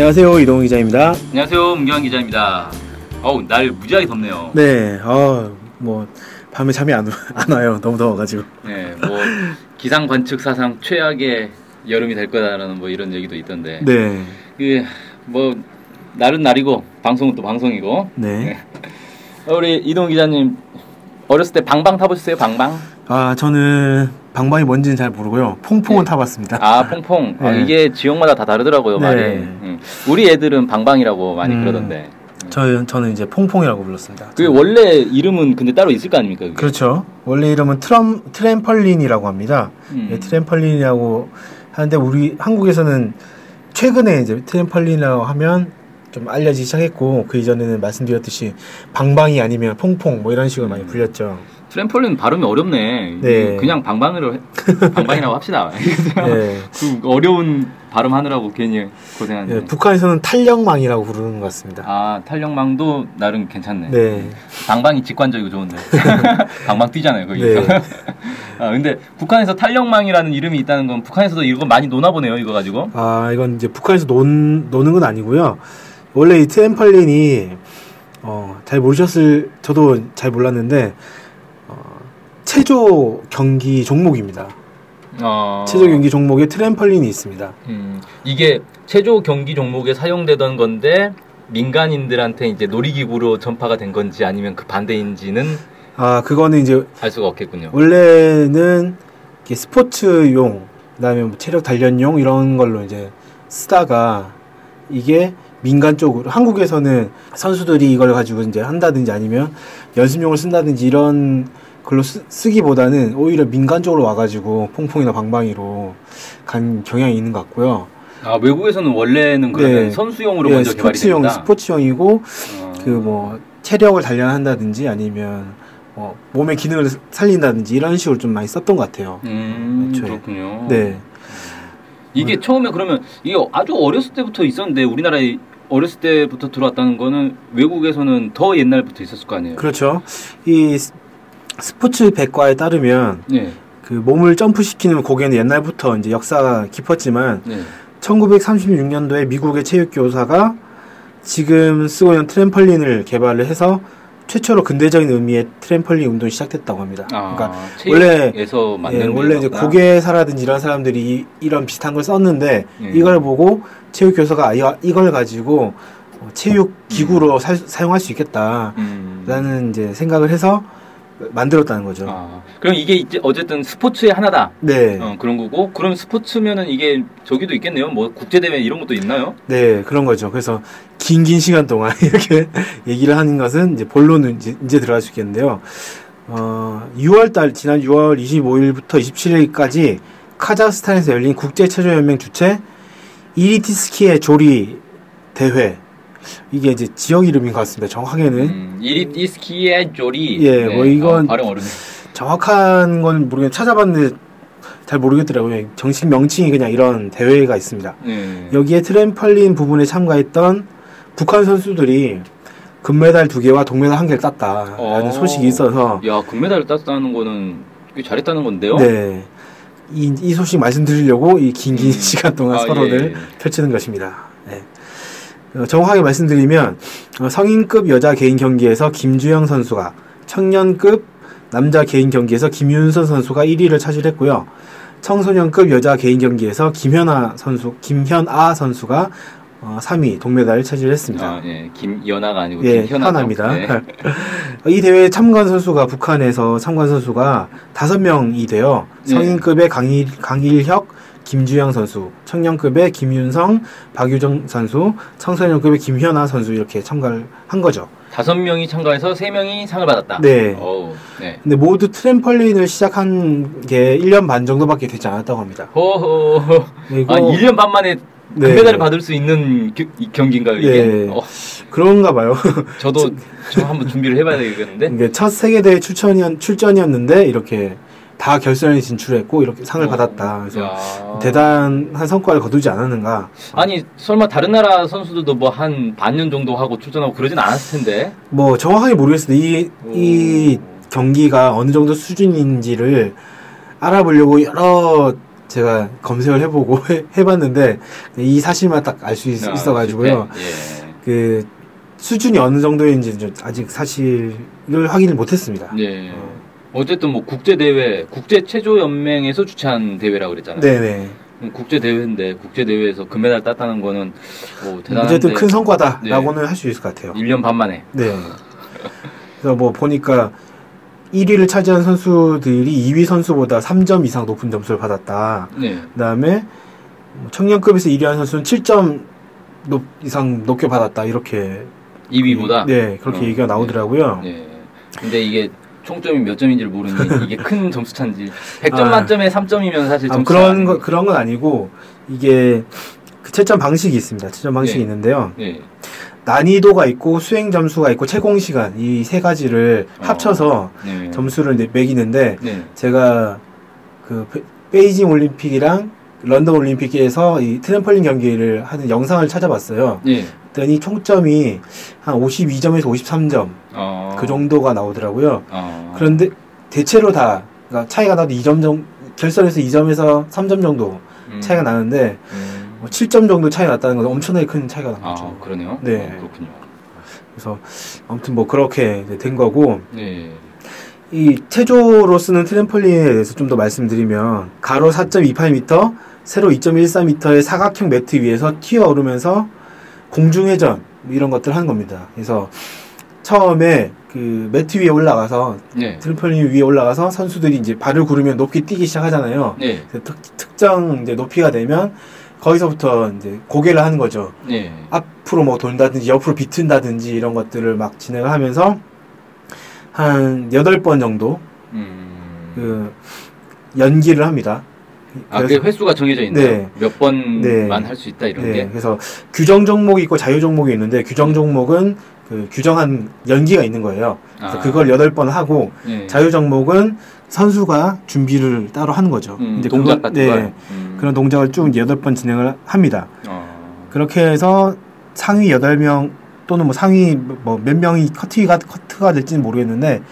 안녕하세요 이동훈 기자입니다. 안녕하세요 문경환 기자입니다. 어우 날 무지하게 덥네요. 네, 어뭐 밤에 잠이 안, 안 와요. 너무 더워가지고. 네, 뭐 기상 관측 사상 최악의 여름이 될 거다라는 뭐 이런 얘기도 있던데. 네, 그뭐 날은 날이고 방송은 또 방송이고. 네. 어, 우리 이동 기자님 어렸을 때 방방 타보셨어요? 방방? 아 저는 방방이 뭔지는 잘 모르고요. 퐁퐁은 네. 타봤습니다. 아 퐁퐁. 아, 네. 이게 지역마다 다 다르더라고요 네. 말이. 음. 우리 애들은 방방이라고 많이 음. 그러던데. 저 저는 이제 퐁퐁이라고 불렀습니다. 그게 원래 이름은 근데 따로 있을 거 아닙니까? 그게? 그렇죠. 원래 이름은 트럼 트램펄린이라고 합니다. 음. 네, 트램펄린이라고 하는데 우리 한국에서는 최근에 이제 트램펄린이라고 하면 좀 알려지기 시작했고 그 이전에는 말씀드렸듯이 방방이 아니면 퐁퐁 뭐 이런 식으로 많이 불렸죠. 트램펄린 발음이 어렵네. 네. 그냥 방방으로 해- 방방이라고 합시다. 네. 그 어려운 발음 하느라고 괜히 고생하는데. 네, 북한에서는 탄력망이라고 부르는 것 같습니다. 아 탄력망도 나름 괜찮네. 네. 방방이 직관적이고 좋은데. 방방 뛰잖아요 거기서. 네. 아 근데 북한에서 탄력망이라는 이름이 있다는 건 북한에서도 이거 많이 노나 보네요 이거 가지고. 아 이건 이제 북한에서 논, 노는 건 아니고요. 원래 이 트램펄린이 어, 잘 모르셨을 저도 잘 몰랐는데 어, 체조 경기 종목입니다. 어. 체조 경기 종목에 트램펄린이 있습니다. 음, 이게 체조 경기 종목에 사용되던 건데 민간인들한테 이제 놀이기구로 전파가 된 건지 아니면 그 반대인지는 아 그거는 이제 알 수가 없겠군요. 원래는 스포츠용 그다음에 뭐 체력 단련용 이런 걸로 이제 쓰다가 이게 민간 쪽으로 한국에서는 선수들이 이걸 가지고 이제 한다든지 아니면 연습용을 쓴다든지 이런 걸로 쓰, 쓰기보다는 오히려 민간 쪽으로 와가지고 퐁퐁이나 방방이로 간 경향이 있는 것 같고요. 아 외국에서는 원래는 그러면 네. 선수용으로 예, 먼저 개발이 스포츠용. 스포츠용이고 어. 그뭐 체력을 단련한다든지 아니면 뭐 몸의 기능을 살린다든지 이런 식으로 좀 많이 썼던 것 같아요. 음. 그렇군요. 네. 이게 처음에 그러면 이게 아주 어렸을 때부터 있었는데 우리나라에 어렸을 때부터 들어왔다는 거는 외국에서는 더 옛날부터 있었을 거 아니에요. 그렇죠. 이 스- 스포츠 백과에 따르면 네. 그 몸을 점프시키는 고개는 옛날부터 이제 역사가 깊었지만 네. 1936년도에 미국의 체육 교사가 지금 쓰고 있는 트램펄린을 개발을 해서 최초로 근대적인 의미의 트램펄린 운동이 시작됐다고 합니다. 아, 그러니까 체육에서 예, 만든 원래 이제. 고개사라든지 이런 사람들이 이, 이 런 비슷한 걸 썼는데 예. 이걸 보고 체육 교사가 아, 이걸 가지고 어, 체육 기구로 사, 사용할 수 있겠다라는 음. 이제 생각을 해서 만들었다는 거죠. 아, 그럼 이게 이제 어쨌든 스포츠의 하나다. 네, 어, 그런 거고 그럼 스포츠면은 이게 저기도 있겠네요. 뭐 국제 대회 이런 것도 있나요? 네 그런 거죠. 그래서 긴긴 시간 동안 이렇게 얘기를 하는 것은 이제 본론은 이제, 이제 들어갈 수 있겠는데요. 어, 6월 달 지난 6월 25일부터 27일까지 카자흐스탄에서 열린 국제 체조 연맹 주최 이리티스키의 조리 대회 이게 이제 지역 이름인 것 같습니다. 정확하게는 음, 이리티스키의 조리. 예, 뭐 이건- 어, 발음 어렵네. 정확한 건 모르겠 찾아봤는데 잘 모르겠더라고요. 정식 명칭이 그냥 이런 대회가 있습니다. 네. 여기에 트램펄린 부분에 참가했던 북한 선수들이 금메달 두 개와 동메달 한 개를 땄다라는 어. 소식이 있어서 야 금메달을 땄다는 거는 꽤 잘했다는 건데요. 네. 이, 이 소식 말씀드리려고 이 긴긴 음. 시간 동안 아, 서로를 예, 예. 펼치는 것입니다. 네. 어, 정확하게 말씀드리면 어, 성인급 여자 개인 경기에서 김주영 선수가 청년급 남자 개인 경기에서 김윤선 선수가 1위를 차지했고요. 청소년급 여자 개인 경기에서 김현아 선수 김현아 선수가 어, 3위 동메달을 차지했습니다. 아, 예. 김연아가 아니고 예, 김현아죠. 현아입니다. 네. 이 대회에 참관 선수가 북한에서 참관 선수가 다섯 명이 돼요. 네. 성인급의 강일, 강일혁, 김주영 선수, 청년급의 김윤성, 박유정 선수, 청소년급의 김현아 선수 이렇게 참가를 한 거죠. 다섯 명이 참가해서 세 명이 상을 받았다. 네. 어우, 네. 근데 모두 트램펄린을 시작한 게 1년 반 정도밖에 되지 않았다고 합니다. 호호. 그리고 아, 1년 반 만에 네. 금메달을 받을 수 있는 겨- 이 경기인가요, 이게? 예. 어, 그런가 봐요. 저도 저 한번 준비를 해봐야 되겠는데. 이게 첫 세계대회 출전이었, 출전이었는데 이렇게 다 결선에 진출했고 이렇게 상을 받았다. 그래서 야. 대단한 성과를 거두지 않았는가. 아니 설마 다른 나라 선수들도 뭐 한 반년 정도 하고 출전하고 그러진 않았을 텐데. 뭐 정확하게 모르겠습니다. 이, 이 경기가 어느 정도 수준인지를 알아보려고 여러 제가 검색을 해보고 해, 해봤는데 이 사실만 딱 알수 아, 있어가지고요. 실패. 그 수준이 어느 정도인지 좀 아직 사실을 확인을 못했습니다. 예. 예. 어쨌든 뭐 국제 대회, 국제 체조 연맹에서 주최한 대회라고 그랬잖아요. 네네. 음, 국제 대회인데 국제 대회에서 금메달 땄다는 거는 뭐 대단한데 어쨌든 큰 성과다라고는 할수 있을 것 같아요. 1년 반 만에. 네. 그래서 뭐 보니까 1위를 차지한 선수들이 2위 선수보다 3점 이상 높은 점수를 받았다. 네. 그다음에 뭐 청년급에서 1위 한 선수는 7점 높, 이상 높게 받았다. 이렇게 2위보다. 네, 그렇게 어, 얘기가 나오더라고요. 네. 근데 이게 총점이 몇 점인지를 모르니 이게 큰 점수 차인지 100점 아. 만점에 3점이면 사실 아, 점수 그런 거 그런 건 아니고 이게 그 채점 방식이 있습니다. 채점 방식이 네. 있는데요. 네. 난이도가 있고 수행 점수가 있고 채공 시간 이 세 가지를 어. 합쳐서 네. 점수를 이제 매기는데 네. 제가 그 베- 베이징 올림픽이랑 런던 올림픽에서 이 트램펄린 경기를 하는 영상을 찾아봤어요. 네. 그랬더니 총점이 한 52점에서 53점 어. 그 정도가 나오더라고요. 어. 그런데 대체로 다 그러니까 차이가 나도 2점 정도 결선에서 2점에서 3점 정도 음. 차이가 나는데 음. 뭐 7점 정도 차이가 났다는 건 엄청나게 큰 차이가 난 거죠. 아, 그러네요. 네. 어, 그렇군요. 그래서 아무튼 뭐 그렇게 된 거고 네. 이 체조로 쓰는 트램펄린에 대해서 좀 더 말씀드리면 가로 4.28m, 세로 2.14m의 사각형 매트 위에서 튀어 오르면서 공중회전 뭐 이런 것들 을 하는 겁니다. 그래서 처음에 그 매트 위에 올라가서 네. 트램펄린 위에 올라가서 선수들이 이제 발을 구르면 높이 뛰기 시작하잖아요. 네. 특, 특정 이제 높이가 되면 거기서부터 이제 고개를 하는 거죠. 네. 앞으로 뭐 돈다든지 옆으로 비튼다든지 이런 것들을 막 진행을 하면서 한 8번 정도 음. 그 연기를 합니다. 아, 그 횟수가 정해져 있나요? 네. 몇 번만 네. 할수 있다 이런 네, 게. 그래서 규정 종목이 있고 자유 종목이 있는데 규정 종목은 그 규정한 연기가 있는 거예요. 그래서 아. 그걸 8번 하고 네. 자유 종목은 선수가 준비를 따로 하는 거죠. 음, 이제 동작 그거- 같은 네, 걸. 음. 그런 동작을 쭉 8번 진행을 합니다. 어. 그렇게 해서 상위 8명 또는 뭐 상위 뭐 몇 명이 커트가 커트가 될지는 모르겠는데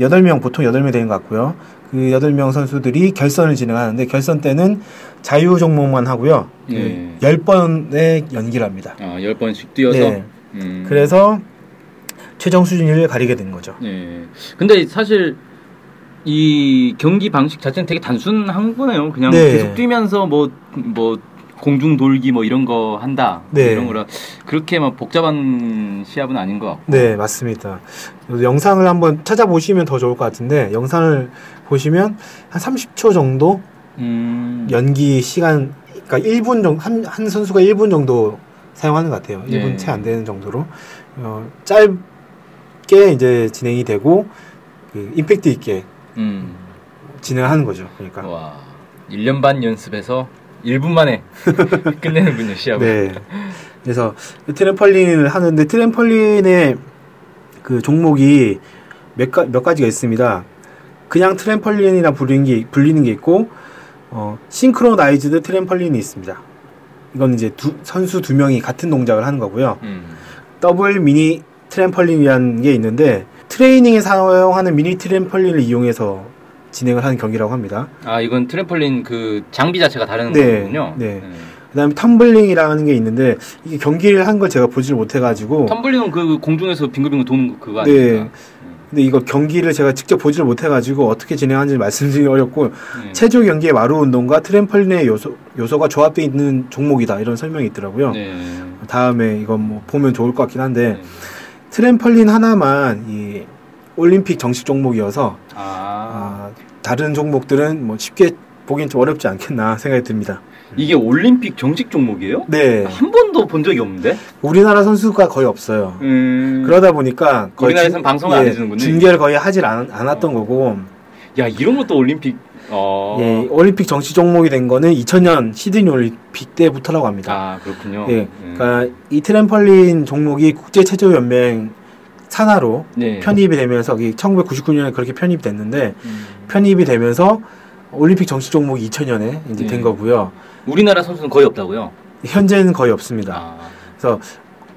8명 보통 8명 되는 것 같고요. 그 8명 선수들이 결선을 진행하는데 결선 때는 자유 종목만 하고요. 그 네. 10번의 연기를 합니다. 아, 10번씩 뛰어서 네. 음. 그래서 최종 수준을 가리게 되는 거죠. 네. 근데 사실 이 경기 방식 자체는 되게 단순한 거네요. 그냥 네. 계속 뛰면서 뭐뭐 공중 돌기 뭐 이런 거 한다. 네. 이런 거라 그렇게 막 복잡한 시합은 아닌 것 같고. 네, 맞습니다. 영상을 한번 찾아보시면 더 좋을 것 같은데 영상을 보시면 한 30초 정도 음. 연기 시간 그러니까 1분 정도 한, 한 선수가 1분 정도 사용하는 것 같아요. 1분 네. 채안 되는 정도로 어, 짧게 이제 진행이 되고 그 임팩트 있게 음. 진행하는 거죠. 그러니까 와. 1년 반 연습해서 1분 만에 끝내는군요, 시합을. 네. 그래서 트램펄린을 하는데 트램펄린의 그 종목이 몇, 가, 몇 가지가 있습니다. 그냥 트램펄린이라 불리는 게, 불리는 게 있고 어, synchronized 트램펄린이 있습니다. 이건 이제 두, 선수 두 명이 같은 동작을 하는 거고요. 음. 더블 미니 트램펄린이라는 게 있는데 트레이닝에 사용하는 미니 트램펄린을 이용해서 진행을 하는 경기라고 합니다. 아, 이건 트램펄린 그 장비 자체가 다른 네, 거군요. 네. 그다음에 텀블링이라는 게 있는데 이게 경기를 한 걸 제가 보지를 못해가지고 텀블링은 그 공중에서 빙글빙글 도는 거 그거 네. 아닙니까? 근데 이거 경기를 제가 직접 보지를 못해가지고 어떻게 진행하는지 말씀드리기 어렵고 네. 체조 경기의 마루 운동과 트램펄린의 요소 요소가 조합되어 있는 종목이다 이런 설명이 있더라고요. 네. 다음에 이건 뭐 보면 좋을 것 같긴 한데 네. 트램펄린 하나만 이 올림픽 정식 종목이어서 아, 아, 다른 종목들은 뭐 쉽게 보기엔 좀 어렵지 않겠나 생각이 듭니다. 이게 올림픽 정식 종목이에요? 네, 한 번도 본 적이 없는데? 우리나라 선수가 거의 없어요. 음. 그러다 보니까 우리나라에서는 중- 방송을 안 해주는군요. 중계를 거의 하질 않, 않았던 거고 야 이런 것도 올림픽. 어. 예, 올림픽 정식 종목이 된 거는 2000년 시드니 올림픽 때부터라고 합니다. 아 그렇군요. 예, 음. 그러니까 이 트램펄린 종목이 국제 체조 연맹 산하로 네. 편입이 되면서 1999년에 그렇게 편입이 됐는데 음. 편입이 되면서 올림픽 정식 종목이 2000년에 이제 네. 된 거고요. 우리나라 선수는 거의 없다고요? 현재는 거의 없습니다. 아. 그래서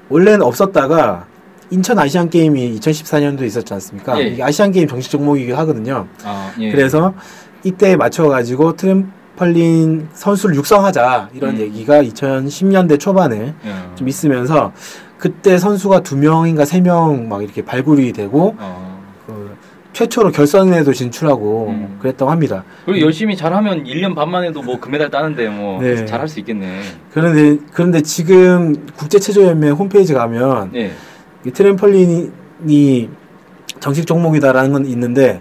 원래는 없었다가 인천 아시안 게임이 2014년도에 있었지 않습니까? 예. 이게 아시안 게임 정식 종목이기도 하거든요. 아 예. 그래서 이때에 맞춰 가지고 트램 트램펄린 선수를 육성하자 이런 음. 얘기가 2010년대 초반에 어. 좀 있으면서 그때 선수가 두 명인가 세 명 막 이렇게 발굴이 되고 어. 그 최초로 결선에도 진출하고 음. 그랬다고 합니다. 그리고 열심히 잘하면 1년 반 만에도 뭐 금메달 따는데 뭐 네. 잘할 수 있겠네. 그런데 그런데 지금 국제체조연맹 홈페이지 가면 네. 이 트램펄린이 정식 종목이다라는 건 있는데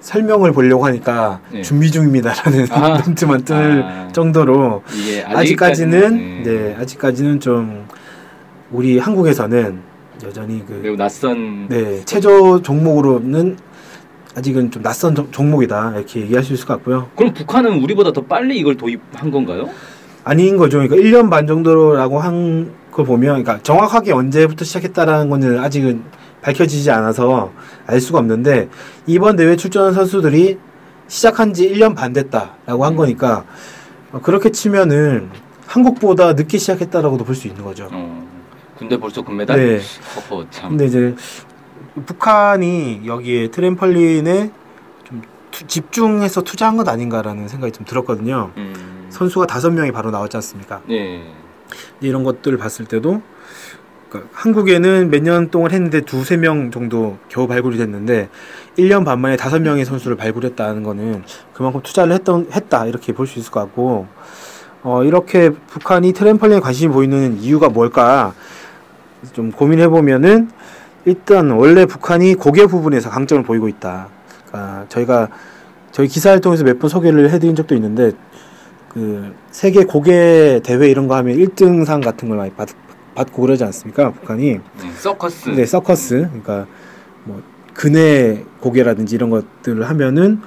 설명을 보려고 하니까 네. 준비 중입니다라는 아. 멘트만 뜰 아. 정도로 아직까지는 네. 네 아직까지는 좀 우리 한국에서는 여전히 그 매우 낯선 네, 체조 종목으로는 아직은 좀 낯선 종- 종목이다 이렇게 얘기할 수 있을 것 같고요. 그럼 북한은 우리보다 더 빨리 이걸 도입한 건가요? 아닌 거죠. 그러니까 1년 반 정도라고 한 걸 보면, 그러니까 정확하게 언제부터 시작했다라는 거는 아직은 밝혀지지 않아서 알 수가 없는데 이번 대회 출전한 선수들이 시작한 지 1년 반 됐다라고 한 음. 거니까 어, 그렇게 치면은 한국보다 늦게 시작했다라고도 볼 수 있는 거죠. 어. 근데 벌써 금메달? 네. 허허 참. 근데 이제 북한이 여기에 트램펄린에 좀 투- 집중해서 투자한 것 아닌가라는 생각이 좀 들었거든요. 음. 선수가 다섯 명이 바로 나왔지 않습니까? 네. 이런 것들을 봤을 때도 그러니까 한국에는 몇 년 동안 했는데 두세 명 정도 겨우 발굴이 됐는데 1년 반 만에 다섯 명의 선수를 발굴했다는 거는 그만큼 투자를 했던 했다 이렇게 볼 수 있을 것 같고 어 이렇게 북한이 트램펄린에 관심이 보이는 이유가 뭘까 좀 고민해 보면은 일단 원래 북한이 고개 부분에서 강점을 보이고 있다. 그러니까 저희가 저희 기사를 통해서 몇 번 소개를 해드린 적도 있는데 그 세계 고개 대회 이런 거 하면 1등상 같은 걸 많이 받, 받고 그러지 않습니까? 북한이 네. 서커스. 네 서커스 그러니까 뭐 근해 고개라든지 이런 것들을 하면은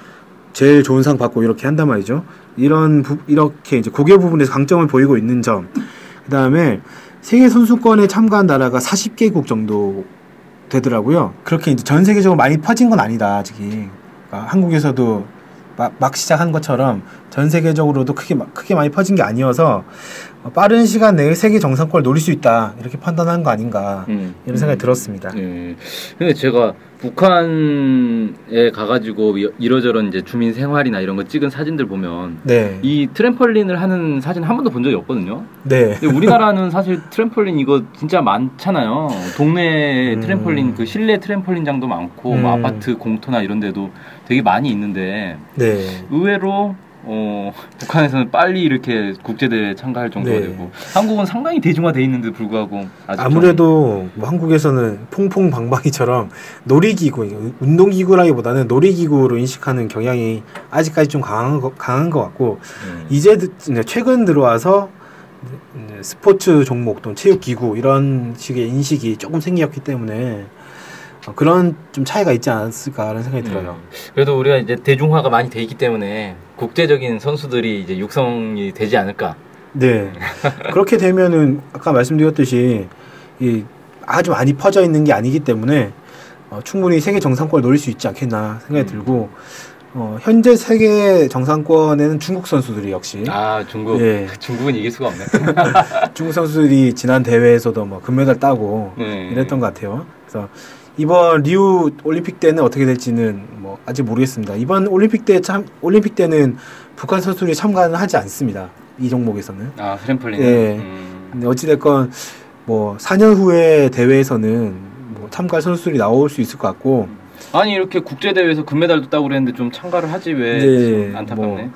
제일 좋은 상 받고 이렇게 한단 말이죠. 이런 부, 이렇게 이제 고개 부분에서 강점을 보이고 있는 점. 그다음에 세계 선수권에 참가한 나라가 40개국 정도 되더라고요. 그렇게 이제 전 세계적으로 많이 퍼진 건 아니다 아직이. 그러니까 한국에서도 막, 막 시작한 것처럼 전 세계적으로도 크게 마- 크게 많이 퍼진 게 아니어서 어, 빠른 시간 내에 세계 정상권을 노릴 수 있다 이렇게 판단한 거 아닌가 음. 이런 생각이 들었습니다. 네. 근데 제가 북한에 가가지고 이- 이러저런 이제 주민 생활이나 이런 거 찍은 사진들 보면 네, 이 트램펄린을 하는 사진 한 번도 본 적이 없거든요. 네, 근데 우리나라는 사실 트램펄린 이거 진짜 많잖아요. 동네 음. 트램펄린 그 실내 트램펄린장도 많고 뭐 음. 아파트 공터나 이런 데도 되게 많이 있는데 네. 의외로 어, 북한에서는 빨리 이렇게 국제 대회에 참가할 정도가 네. 되고 한국은 상당히 대중화돼 있는데도 불구하고 아무래도 뭐 한국에서는 퐁퐁방방이처럼 놀이기구, 운동기구라기보다는 놀이기구로 인식하는 경향이 아직까지 좀 강한 것, 강한 것 같고 좀, 음. 이제 최근 들어와서 스포츠 종목 또는 체육기구 이런 식의 인식이 조금 생겼기 때문에 어, 그런 좀 차이가 있지 않았을까라는 생각이 들어요. 음. 그래도 우리가 이제 대중화가 많이 돼 있기 때문에 국제적인 선수들이 이제 육성이 되지 않을까. 네. 그렇게 되면은 아까 말씀드렸듯이 이 아주 많이 퍼져 있는 게 아니기 때문에 어, 충분히 세계 정상권을 노릴 수 있지 않겠나 생각이 음. 들고 어, 현재 세계 정상권에는 중국 선수들이 역시 아 중국. 예. 중국은 이길 수가 없네. 중국 선수들이 지난 대회에서도 뭐 금메달 따고 네. 이랬던 것 같아요. 그래서 이번 리우 올림픽 때는 어떻게 될지는 뭐 아직 모르겠습니다. 이번 올림픽 때 참 올림픽 때는 북한 선수들이 참가는 하지 않습니다. 이 종목에서는. 아 트램펄린. 예. 음. 근데 어찌 됐건 뭐 4년 후에 대회에서는 뭐 참가할 선수들이 나올 수 있을 것 같고 아니 이렇게 국제 대회에서 금메달도 따고 그랬는데 좀 참가를 하지 왜 네, 안타깝네. 뭐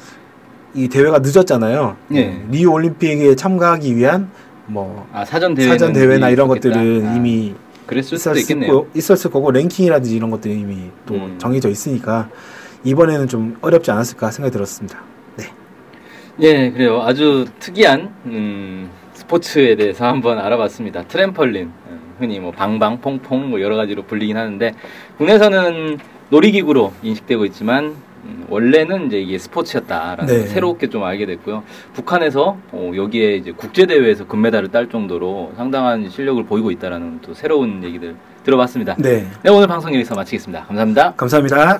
이 대회가 늦었잖아요. 예. 리우 올림픽에 참가하기 위한 뭐 아 사전 대회 사전 대회나 이런 것들은 아, 이미 그랬을 수도 있겠네요. 거, 있었을 거고 랭킹이라든지 이런 것들이 이미 또 음. 정해져 있으니까 이번에는 좀 어렵지 않았을까 생각이 들었습니다. 네. 예, 그래요. 아주 특이한 음, 스포츠에 대해서 한번 알아봤습니다. 트램펄린, 음, 흔히 뭐 방방, 퐁퐁 뭐 여러 가지로 불리긴 하는데 국내에서는 놀이기구로 인식되고 있지만 음, 원래는 이제 이게 스포츠였다라는 네. 걸 새롭게 좀 알게 됐고요. 북한에서 어, 여기에 이제 국제 대회에서 금메달을 딸 정도로 상당한 실력을 보이고 있다라는 또 새로운 얘기들 들어봤습니다. 네. 네, 오늘 방송 여기서 마치겠습니다. 감사합니다. 감사합니다.